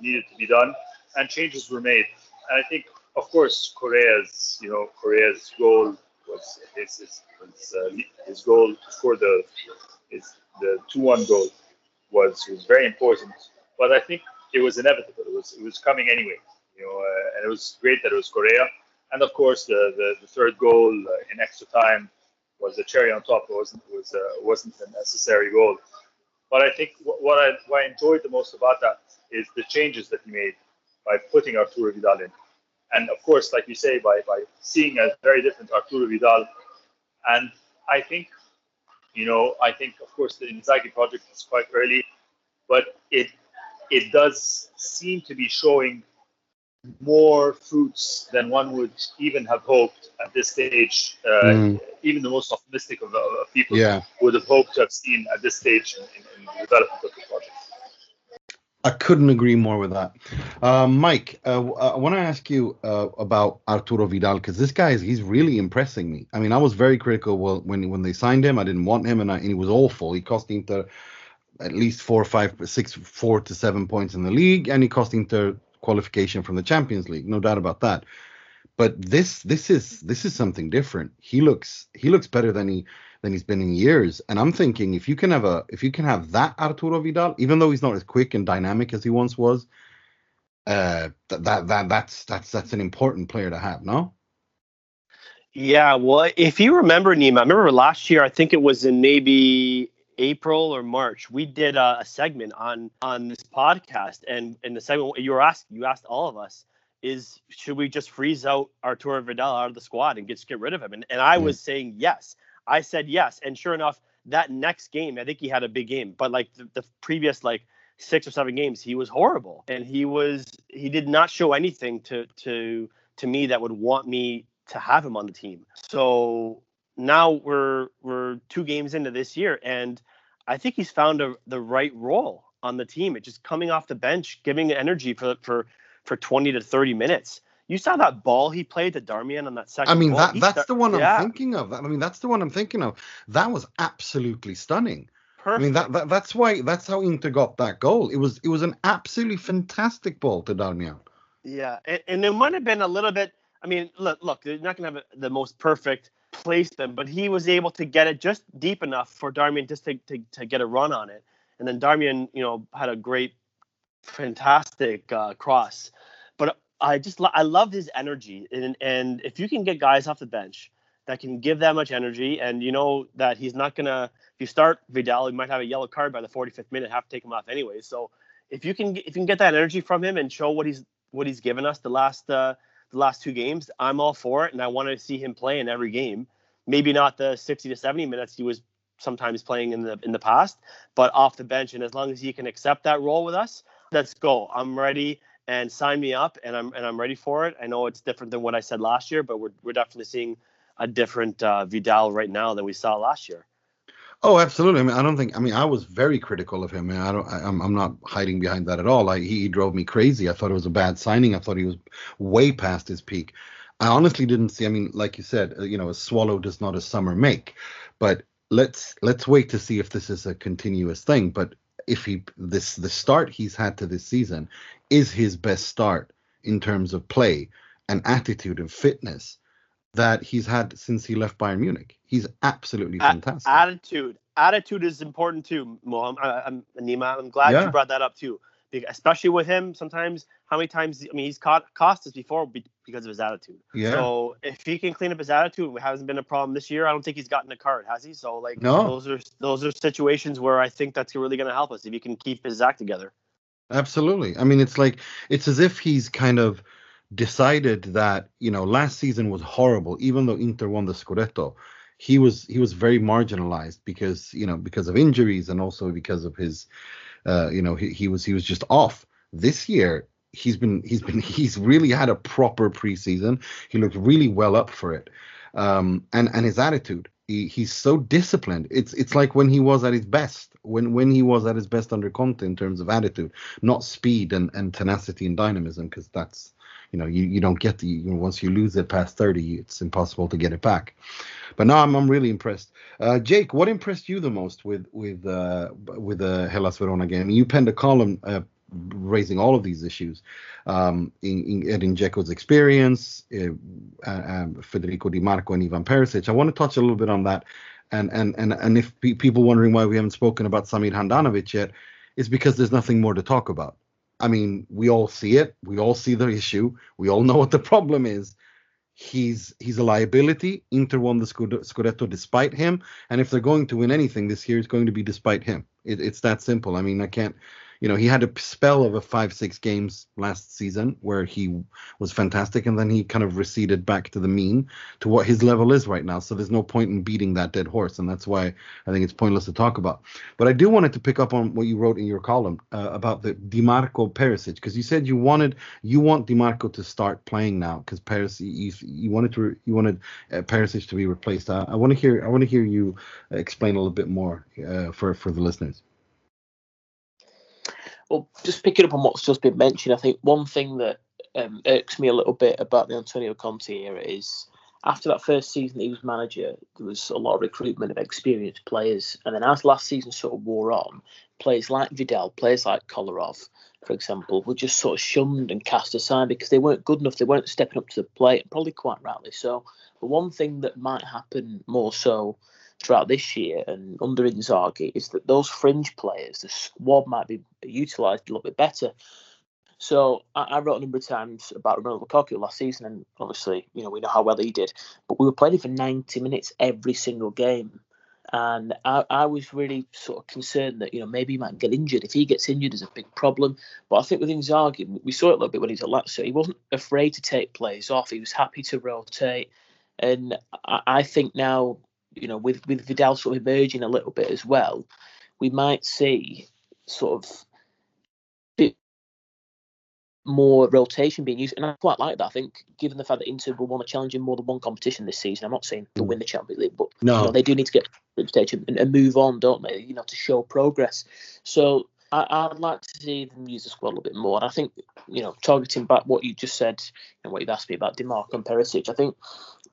needed to be done, and changes were made. And I think, of course, Correa's, you know, Correa's goal was his his, his, uh, his goal to score the his, the two one goal was was very important. But I think it was inevitable. It was it was coming anyway. You know, uh, and it was great that it was Correa. And of course, the the, the third goal uh, in extra time was a cherry on top. It wasn't was uh, wasn't a necessary goal. But I think what I what I enjoyed the most about that is the changes that he made by putting Arturo Vidal in and of course, like you say, by by seeing a very different Arturo Vidal, and I think, you know, I think of course the Inzaghi project is quite early, but it it does seem to be showing more fruits than one would even have hoped at this stage. Uh, mm. Even the most optimistic of, of people yeah. would have hoped to have seen at this stage in, in, in the development of the project. I couldn't agree more with that. Uh, Mike, uh, I want to ask you uh, about Arturo Vidal because this guy is he's really impressing me. I mean, I was very critical when when they signed him. I didn't want him, and, I, and he was awful. He cost Inter at least four, five, six, four to seven points in the league, and he cost Inter qualification from the Champions League. No doubt about that. But this this is this is something different. He looks he looks better than he than he's been in years. And I'm thinking if you can have a if you can have that Arturo Vidal, even though he's not as quick and dynamic as he once was, uh, that that, that that's that's that's an important player to have, no? Yeah, well, if you remember Nima, I remember last year. I think it was in maybe April or March. We did a, a segment on on this podcast, and in the segment you were asked, you asked all of us is should we just freeze out Arturo Vidal out of the squad and just get rid of him? And, and I was saying yes. I said yes, and sure enough, that next game, I think he had a big game, but like the, the previous like six or seven games, he was horrible, and he was he did not show anything to to to me that would want me to have him on the team. So now we're we're two games into this year, and I think he's found a, the right role on the team. It just coming off the bench, giving energy for for for 20 to 30 minutes. You saw that ball he played to Darmian on that second. I mean, ball. that He that's start- the one I'm yeah, thinking of. I mean, that's the one I'm thinking of. That was absolutely stunning. Perfect. I mean, that, that that's why that's how Inter got that goal. It was it was an absolutely fantastic ball to Darmian. Yeah, and, and it might have been a little bit. I mean, look, look, they're not going to have a, the most perfect placement, but he was able to get it just deep enough for Darmian just to, to, to get a run on it. And then Darmian, you know, had a great, fantastic uh, cross. But I just I love his energy, and and if you can get guys off the bench that can give that much energy, and you know that he's not gonna. If you start Vidal, he might have a yellow card by the 45th minute, have to take him off anyway. So if you can if you can get that energy from him and show what he's what he's given us the last uh, the last two games, I'm all for it, and I want to see him play in every game. Maybe not the 60 to 70 minutes he was sometimes playing in the in the past, but off the bench, and as long as he can accept that role with us, let's go. I'm ready and sign me up, and I'm and I'm ready for it. I know it's different than what I said last year, but we're we're definitely seeing a different uh, Vidal right now than we saw last year. Oh, absolutely. I mean, I don't think. I mean, I was very critical of him. I don't. I, I'm. I'm not hiding behind that at all. I, he drove me crazy. I thought it was a bad signing. I thought he was way past his peak. I honestly didn't see. I mean, like you said, uh, you know, a swallow does not a summer make. But let's let's wait to see if this is a continuous thing. But if he this the start he's had to this season is his best start in terms of play and attitude and fitness that he's had since he left Bayern Munich. He's absolutely fantastic. attitude, attitude is important too, Mo. I'm, I'm, Nima, I'm glad Yeah. you brought that up too, because especially with him. Sometimes, how many times? I mean, he's caught cost us before because of his attitude. yeah. So if he can clean up his attitude, it hasn't been a problem this year. I don't think he's gotten a card, has he? So like, No. those are those are situations where I think that's really going to help us if he can keep his act together. Absolutely. I mean, it's like it's as if he's kind of decided that you know last season was horrible, even though Inter won the Scudetto. He was he was very marginalized because you know because of injuries and also because of his uh, you know he, he was he was just off. This year he's been he's been he's really had a proper preseason. He looked really well up for it, um, and and his attitude. He, he's so disciplined. It's it's like when he was at his best, when when he was at his best under Conte in terms of attitude, not speed and, and tenacity and dynamism, because that's you know you, you don't get the you know, once you lose it past 30 it's impossible to get it back but now i'm, I'm really impressed uh, jake what impressed you the most with with uh, with the hellas verona game you penned a column uh, raising all of these issues um, in, in Edin experience, uh, uh, Federico Di Marco and Ivan Perisic. I want to touch a little bit on that, and and and and if pe- people wondering why we haven't spoken about Samir Handanovic yet, it's because there's nothing more to talk about. I mean, we all see it. We all see the issue. We all know what the problem is. He's he's a liability. Inter won the Scudetto despite him, and if they're going to win anything this year, it's going to be despite him. It, it's that simple. I mean, I can't you know, he had a spell of a five, six games last season where he was fantastic, and then he kind of receded back to the mean to what his level is right now. So there's no point in beating that dead horse, and that's why I think it's pointless to talk about. But I do wanted to pick up on what you wrote in your column uh, about the Dimarco Perisic, because you said you wanted you want Dimarco to start playing now because Perisic you, you wanted to you wanted uh, Perisic to be replaced. Uh, I want to hear I want to hear you explain a little bit more uh, for for the listeners. Well, just picking up on what's just been mentioned, I think one thing that um, irks me a little bit about the Antonio Conte era is after that first season he was manager, there was a lot of recruitment of experienced players. And then as last season sort of wore on, players like Vidal, players like Kolarov, for example, were just sort of shunned and cast aside because they weren't good enough. They weren't stepping up to the plate, probably quite rightly so. But one thing that might happen more so throughout this year and under Inzaghi is that those fringe players, the squad might be utilised a little bit better. So I, I, wrote a number of times about Romelu Lukaku last season, and obviously, you know, we know how well he did. But we were playing him for 90 minutes every single game. And I, I was really sort of concerned that, you know, maybe he might get injured. If he gets injured, there's a big problem. But I think with Inzaghi, we saw it a little bit when he was at Lazio. He wasn't afraid to take players off. He was happy to rotate. And I, I think now you know, with with Vidal sort of emerging a little bit as well, we might see sort of bit more rotation being used, and I quite like that. I think, given the fact that Inter will want to challenge in more than one competition this season, I'm not saying to hmm. win the Champions League, but no. you know, they do need to get group stage and, and move on, don't they? You know, to show progress. So I, would like to see them use the squad a little bit more. And I think, you know, targeting back what you just said and what you've asked me about Dimarco and Perisic, I think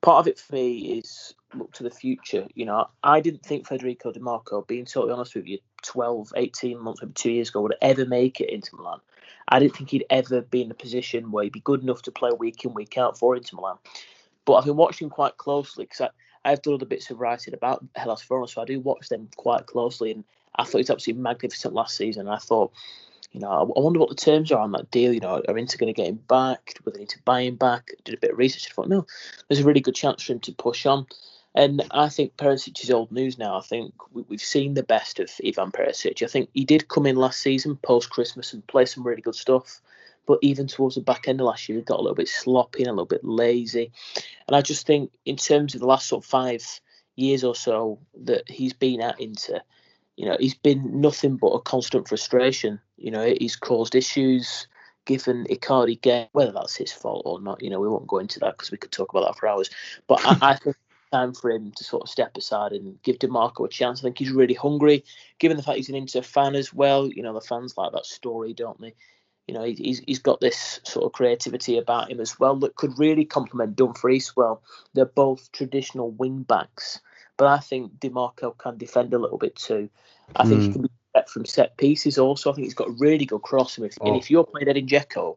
part of it for me is look to the future. You know, I didn't think Federico Dimarco, being totally honest with you, 12, 18 months, maybe two years ago, would ever make it into Milan. I didn't think he'd ever be in a position where he'd be good enough to play week in, week out for Inter Milan. But I've been watching quite closely because I, I've done other bits of writing about Hellas Verona, so I do watch them quite closely. And I thought he was absolutely magnificent last season. And I thought, you know, I wonder what the terms are on that deal. You know, are Inter going to get him back? Will they need to buy him back? Did a bit of research. I thought, no, there's a really good chance for him to push on. And I think Perisic is old news now. I think we've seen the best of Ivan Perisic. I think he did come in last season, post Christmas, and play some really good stuff. But even towards the back end of last year, he got a little bit sloppy and a little bit lazy. And I just think, in terms of the last sort of five years or so that he's been at Inter, you know, he's been nothing but a constant frustration. You know, he's caused issues, given Icardi game, whether that's his fault or not. You know, we won't go into that because we could talk about that for hours. But I, I think time for him to sort of step aside and give Dimarco a chance. I think he's really hungry, given the fact he's an Inter fan as well. You know, the fans like that story, don't they? You know, he's he's got this sort of creativity about him as well that could really complement Dumfries well. They're both traditional wing backs, but I think Dimarco can defend a little bit too. I think mm. he hmm. can be set from set pieces also. I think he's got a really good cross. And if, oh. and if you're playing Edin Dzeko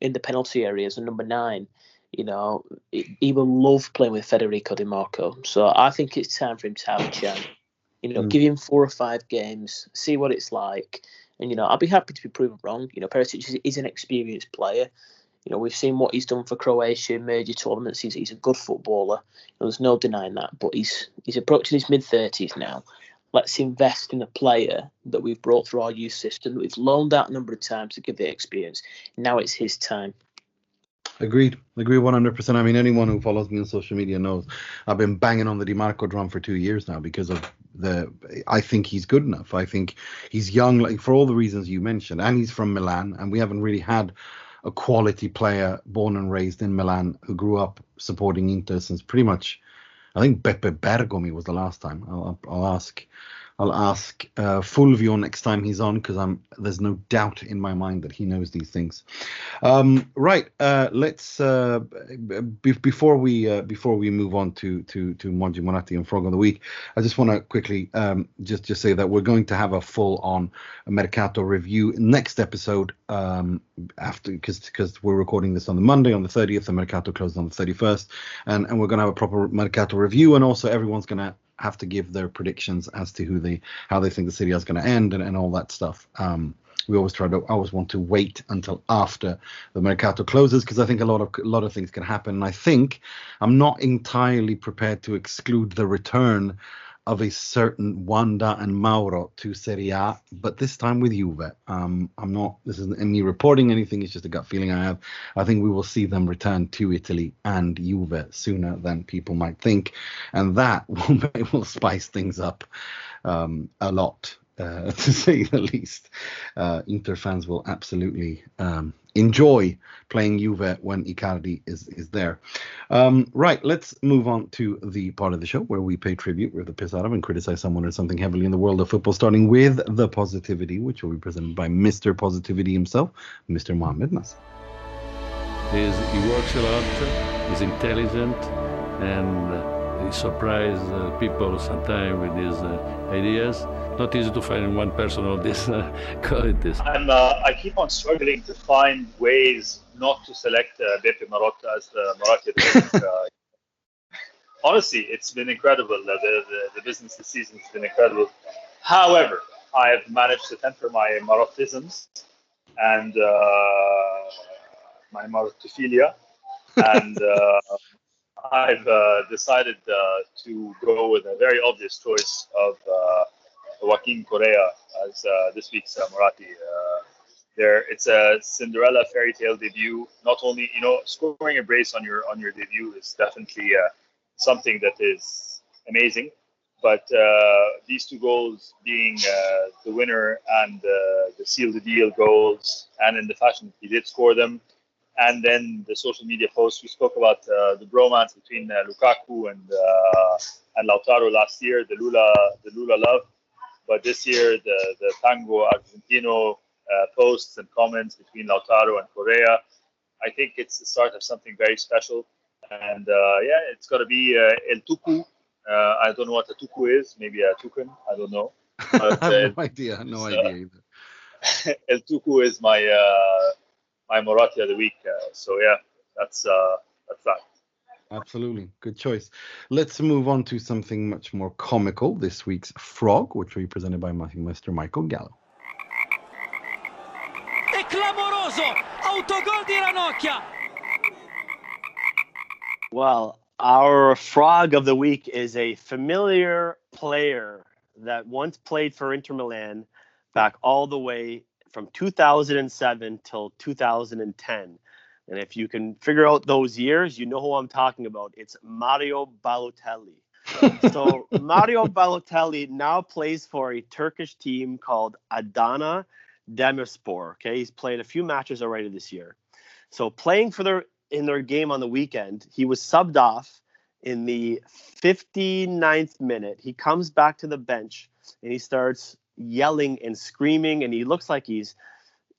in the penalty area as a number nine, you know, he will love playing with Federico Dimarco. So I think it's time for him to have a chance. You know, mm. give him four or five games, see what it's like. And, you know, I'll be happy to be proven wrong. You know, Perisic is an experienced player. You know, we've seen what he's done for Croatia in major tournaments. He's, he's a good footballer. You know, there's no denying that. But he's he's approaching his mid 30s now. let's invest in a player that we've brought through our youth system, that we've loaned out a number of times to give the experience. Now it's his time. Agreed. Agree 100%. I mean, anyone who follows me on social media knows I've been banging on the Dimarco drum for two years now because of the. I think he's good enough. I think he's young, like for all the reasons you mentioned, and he's from Milan, and we haven't really had a quality player born and raised in Milan who grew up supporting Inter since pretty much. I think Beppe Bergomi was the last time. I'll, I'll ask I'll ask uh, Fulvio next time he's on because I'm there's no doubt in my mind that he knows these things. Um, right, uh, let's uh, before we uh, before we move on to to to Monji Moratti and Frog of the Week, I just want to quickly um, just just say that we're going to have a full on Mercato review next episode um, after because because we're recording this on the Monday on the 30th, the Mercato closed on the 31st, and and we're going to have a proper Mercato review, and also everyone's going to have to give their predictions as to who they how they think the A is going to end and, and all that stuff. Um, we always try to always want to wait until after the mercato closes because I think a lot of a lot of things can happen. And I think I'm not entirely prepared to exclude the return of a certain Wanda and Mauro to Serie A, but this time with Juve. Um, I'm not. This isn't me reporting anything. It's just a gut feeling I have. I think we will see them return to Italy and Juve sooner than people might think, and that will will spice things up um, a lot uh, to say the least. Uh, Inter fans will absolutely um, enjoy playing Juve when Icardi is is there. Um, right, let's move on to the part of the show where we pay tribute, rip the piss out of, and criticize someone or something heavily in the world of football, starting with the positivity, which will be presented by Mr. Positivity himself, Mr. Mohamed Nas. He works a lot, he's intelligent, and uh, he surprises uh, people sometimes with his uh, ideas not easy to find one person of these uh, qualities. I'm, uh, I keep on struggling to find ways not to select uh, Beppe Marotta as the Marotta. uh, honestly, it's been incredible. The, the, the, business this season has been incredible. However, I have managed to temper my Marottisms and uh, my Marotophilia. and uh, I've uh, decided uh, to go with a very obvious choice of uh, Joaquin Correa as uh, this week's Moratti. Uh, there, it's a Cinderella fairy tale debut. Not only, you know, scoring a brace on your on your debut is definitely uh, something that is amazing. But these two goals being the winner and the seal the deal goals, and in the fashion he did score them, and then the social media posts we spoke about the bromance between Lukaku and and Lautaro last year, the Lula the Lula love but this year, the, the Tango Argentino uh, posts and comments between Lautaro and Correa, I think it's the start of something very special. And uh, yeah, it's got to be uh, El Tucu. Uh, I don't know what a Tucu is. Maybe a Tucan. I don't know. But, I have no idea. No idea either. El Tucu is my uh, my Moratti of the week. Uh, so yeah, that's uh, that's that. Absolutely. Good choice. Let's move on to something much more comical. This week's Frog, which will be presented by Mr. Michael Gallo. È clamoroso! Autogol di Ranocchia! Well, our Frog of the Week is a familiar player that once played for Inter Milan back all the way from 2007 till 2010. And if you can figure out those years, you know who I'm talking about. It's Mario Balotelli. so Mario Balotelli now plays for a Turkish team called Adana Demirspor. Okay, he's played a few matches already this year. So playing for their in their game on the weekend, he was subbed off in the 59th minute. He comes back to the bench and he starts yelling and screaming, and he looks like he's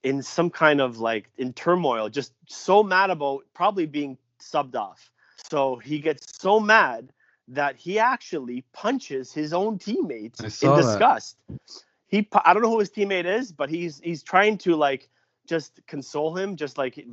in some kind of like in turmoil, just so mad about probably being subbed off. So he gets so mad that he actually punches his own teammates in disgust. That. He I don't know who his teammate is, but he's he's trying to like just console him, just like he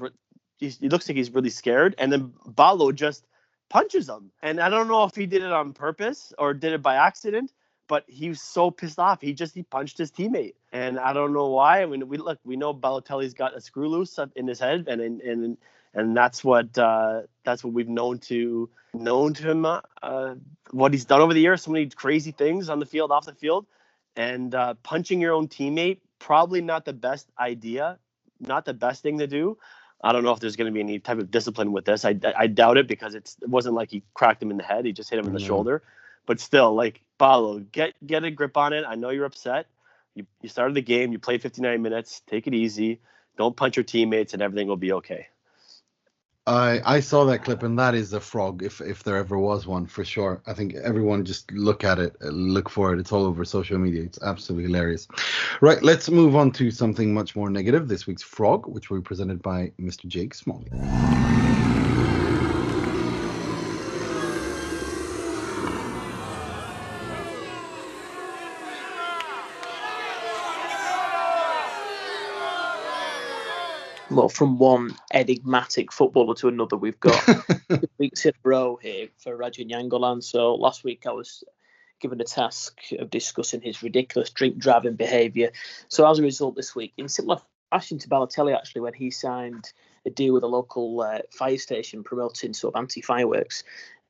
looks like he's really scared, and then Balo just punches him. And I don't know if he did it on purpose or did it by accident, but he was so pissed off. He just he punched his teammate, and I don't know why. I mean, we look, we know Balotelli's got a screw loose in his head, and and and that's what uh, that's what we've known to known to him. Uh, what he's done over the years, so many crazy things on the field, off the field, and uh, punching your own teammate probably not the best idea, not the best thing to do. I don't know if there's going to be any type of discipline with this. I, I doubt it because it's, it wasn't like he cracked him in the head. He just hit him in the Mhm. shoulder. But still, like Paulo, get get a grip on it. I know you're upset. You you started the game. You played 59 minutes. Take it easy. Don't punch your teammates, and everything will be okay. I I saw that clip and that is a frog if if there ever was one for sure. I think everyone just look at it, uh, look for it. It's all over social media. It's absolutely hilarious. Right, let's move on to something much more negative. This week's frog, which will be presented by Mr. Jake Smalley. Well, from one enigmatic footballer to another, we've got weeks in a row here for Radja Nainggolan. So last week I was given the task of discussing his ridiculous drink driving behaviour. So as a result, this week, in similar fashion to Balotelli, actually, when he signed a deal with a local uh, fire station promoting sort of anti fireworks.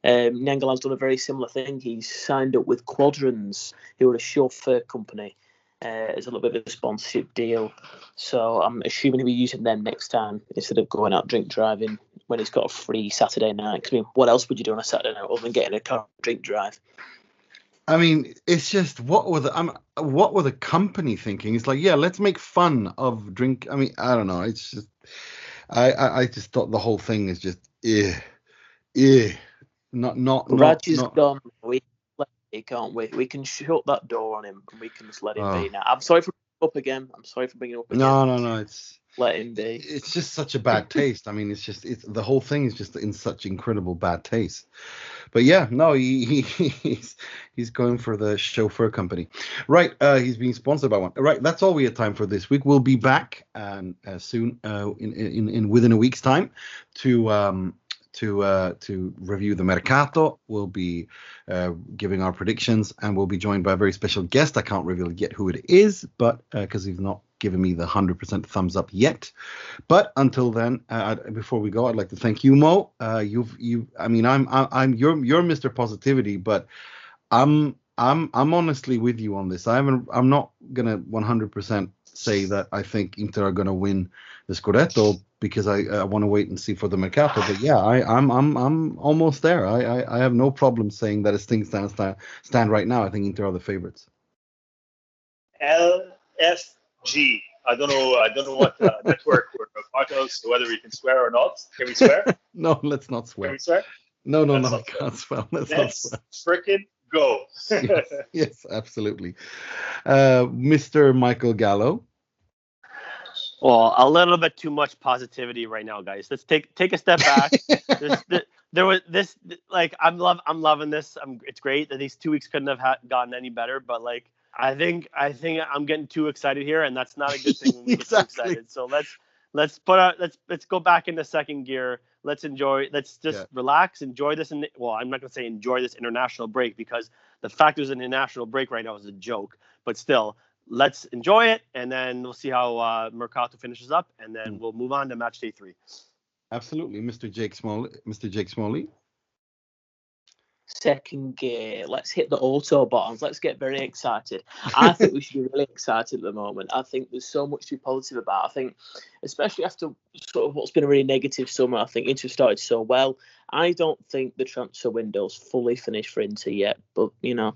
Um, Nainggolan's done a very similar thing. He's signed up with Quadrants, who are a chauffeur company, uh, as a little bit of a sponsorship deal. So I'm assuming he'll be using them next time instead of going out drink driving when he's got a free Saturday night. 'Cause, I mean, what else would you do on a Saturday night other than getting a car drink drive? I mean, it's just what were the um, what were the company thinking? It's like, yeah, let's make fun of drink. I mean, I don't know. It's just, I I, I just thought the whole thing is just, eh, eh, not not not. Raj is not gone. We him, can't wait. We can shut that door on him and we can just let him Oh. be now. I'm sorry for up again. I'm sorry for bringing up again. no, no, no. It's Let him be. it's just such a bad taste. I mean, it's just it's the whole thing is just in such incredible bad taste. But yeah, no, he, he he's he's going for the chauffeur company, right? Uh, he's being sponsored by one. Right, that's all we have time for this week. We'll be back um, uh, soon, uh, in, in in within a week's time, to um to uh to review the mercato. We'll be uh, giving our predictions, and we'll be joined by a very special guest. I can't reveal yet who it is, but because he's not given me the hundred percent thumbs up yet. But until then, uh, before we go, I'd like to thank you, Mo. Uh, you've you. I mean, I'm I'm, you're you're Mr. Positivity, but I'm I'm I'm honestly with you on this. I haven't. I'm not gonna 100% say that I think Inter are gonna win the Scudetto because I, I want to wait and see for the Mercato. But yeah, I I'm I'm I'm almost there. I I, I have no problem saying that as things stand stand, right now. I think Inter are the favorites. LFG. I don't know. I don't know what uh, network we're part of, so whether we can swear or not. Can we swear? No, let's not swear. Can we swear? No, no, Let's no, not swear. can't swear. Let's not Let's swear. frickin' go. yes, yes, absolutely. Uh, Mr. Michael Gallo. Well, a little bit too much positivity right now, guys. Let's take take a step back. this, th- there was this like I'm love I'm loving this. I'm it's great that these two weeks couldn't have ha- gotten any better, but like I think I think I'm getting too excited here, and that's not a good thing when we get too Exactly. excited. So let's let's put our let's let's go back into second gear. Let's enjoy. Let's just Yeah. relax, enjoy this. In, well, I'm not gonna say enjoy this international break because the fact there's an international break right now is a joke. But still, let's enjoy it, and then we'll see how uh, Mercato finishes up, and then Mm. we'll move on to match day three. Absolutely, Mr. Jake Smalley. Mr. Jake Smalley. Second gear. Let's hit the auto buttons. Let's get very excited. I think we should be really excited at the moment. I think there's so much to be positive about. I think, especially after sort of what's been a really negative summer, I think Inter started so well. I don't think the transfer window's fully finished for Inter yet, but you know,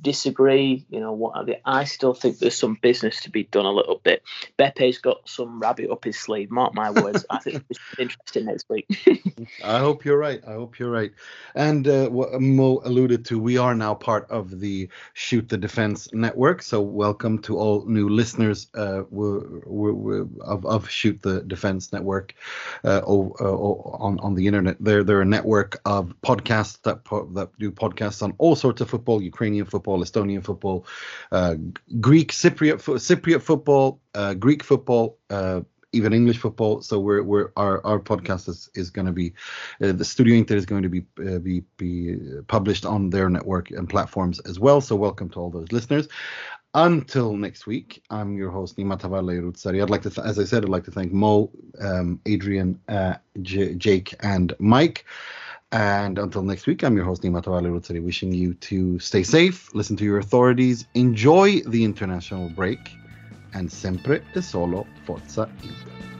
disagree. You know what? I still think there's some business to be done a little bit. Beppe's got some rabbit up his sleeve. Mark my words. I think it's interesting next week. I hope you're right. I hope you're right. And uh, what Mo alluded to, we are now part of the Shoot the Defense network. So welcome to all new listeners uh, we're, we're, we're of, of Shoot the Defense network uh, uh, on on the internet. They're they're a network of podcasts that po- that do podcasts on all sorts of football: Ukrainian football, Estonian football, uh, Greek Cypriot fo- Cypriot football, uh, Greek football. Uh, even English football. So we're we're our our podcast is, is going to be uh, the Studio Inter is going to be uh, be be published on their network and platforms as well. So welcome to all those listeners. Until next week, I'm your host Nima Tavallaey Rizzari. I'd like to, th- as I said, I'd like to thank Mo, um, Adrian, uh, J- Jake, and Mike. And until next week, I'm your host Nima Tavallaey Rizzari, wishing you to stay safe, listen to your authorities, enjoy the international break, and sempre e solo forza Inter.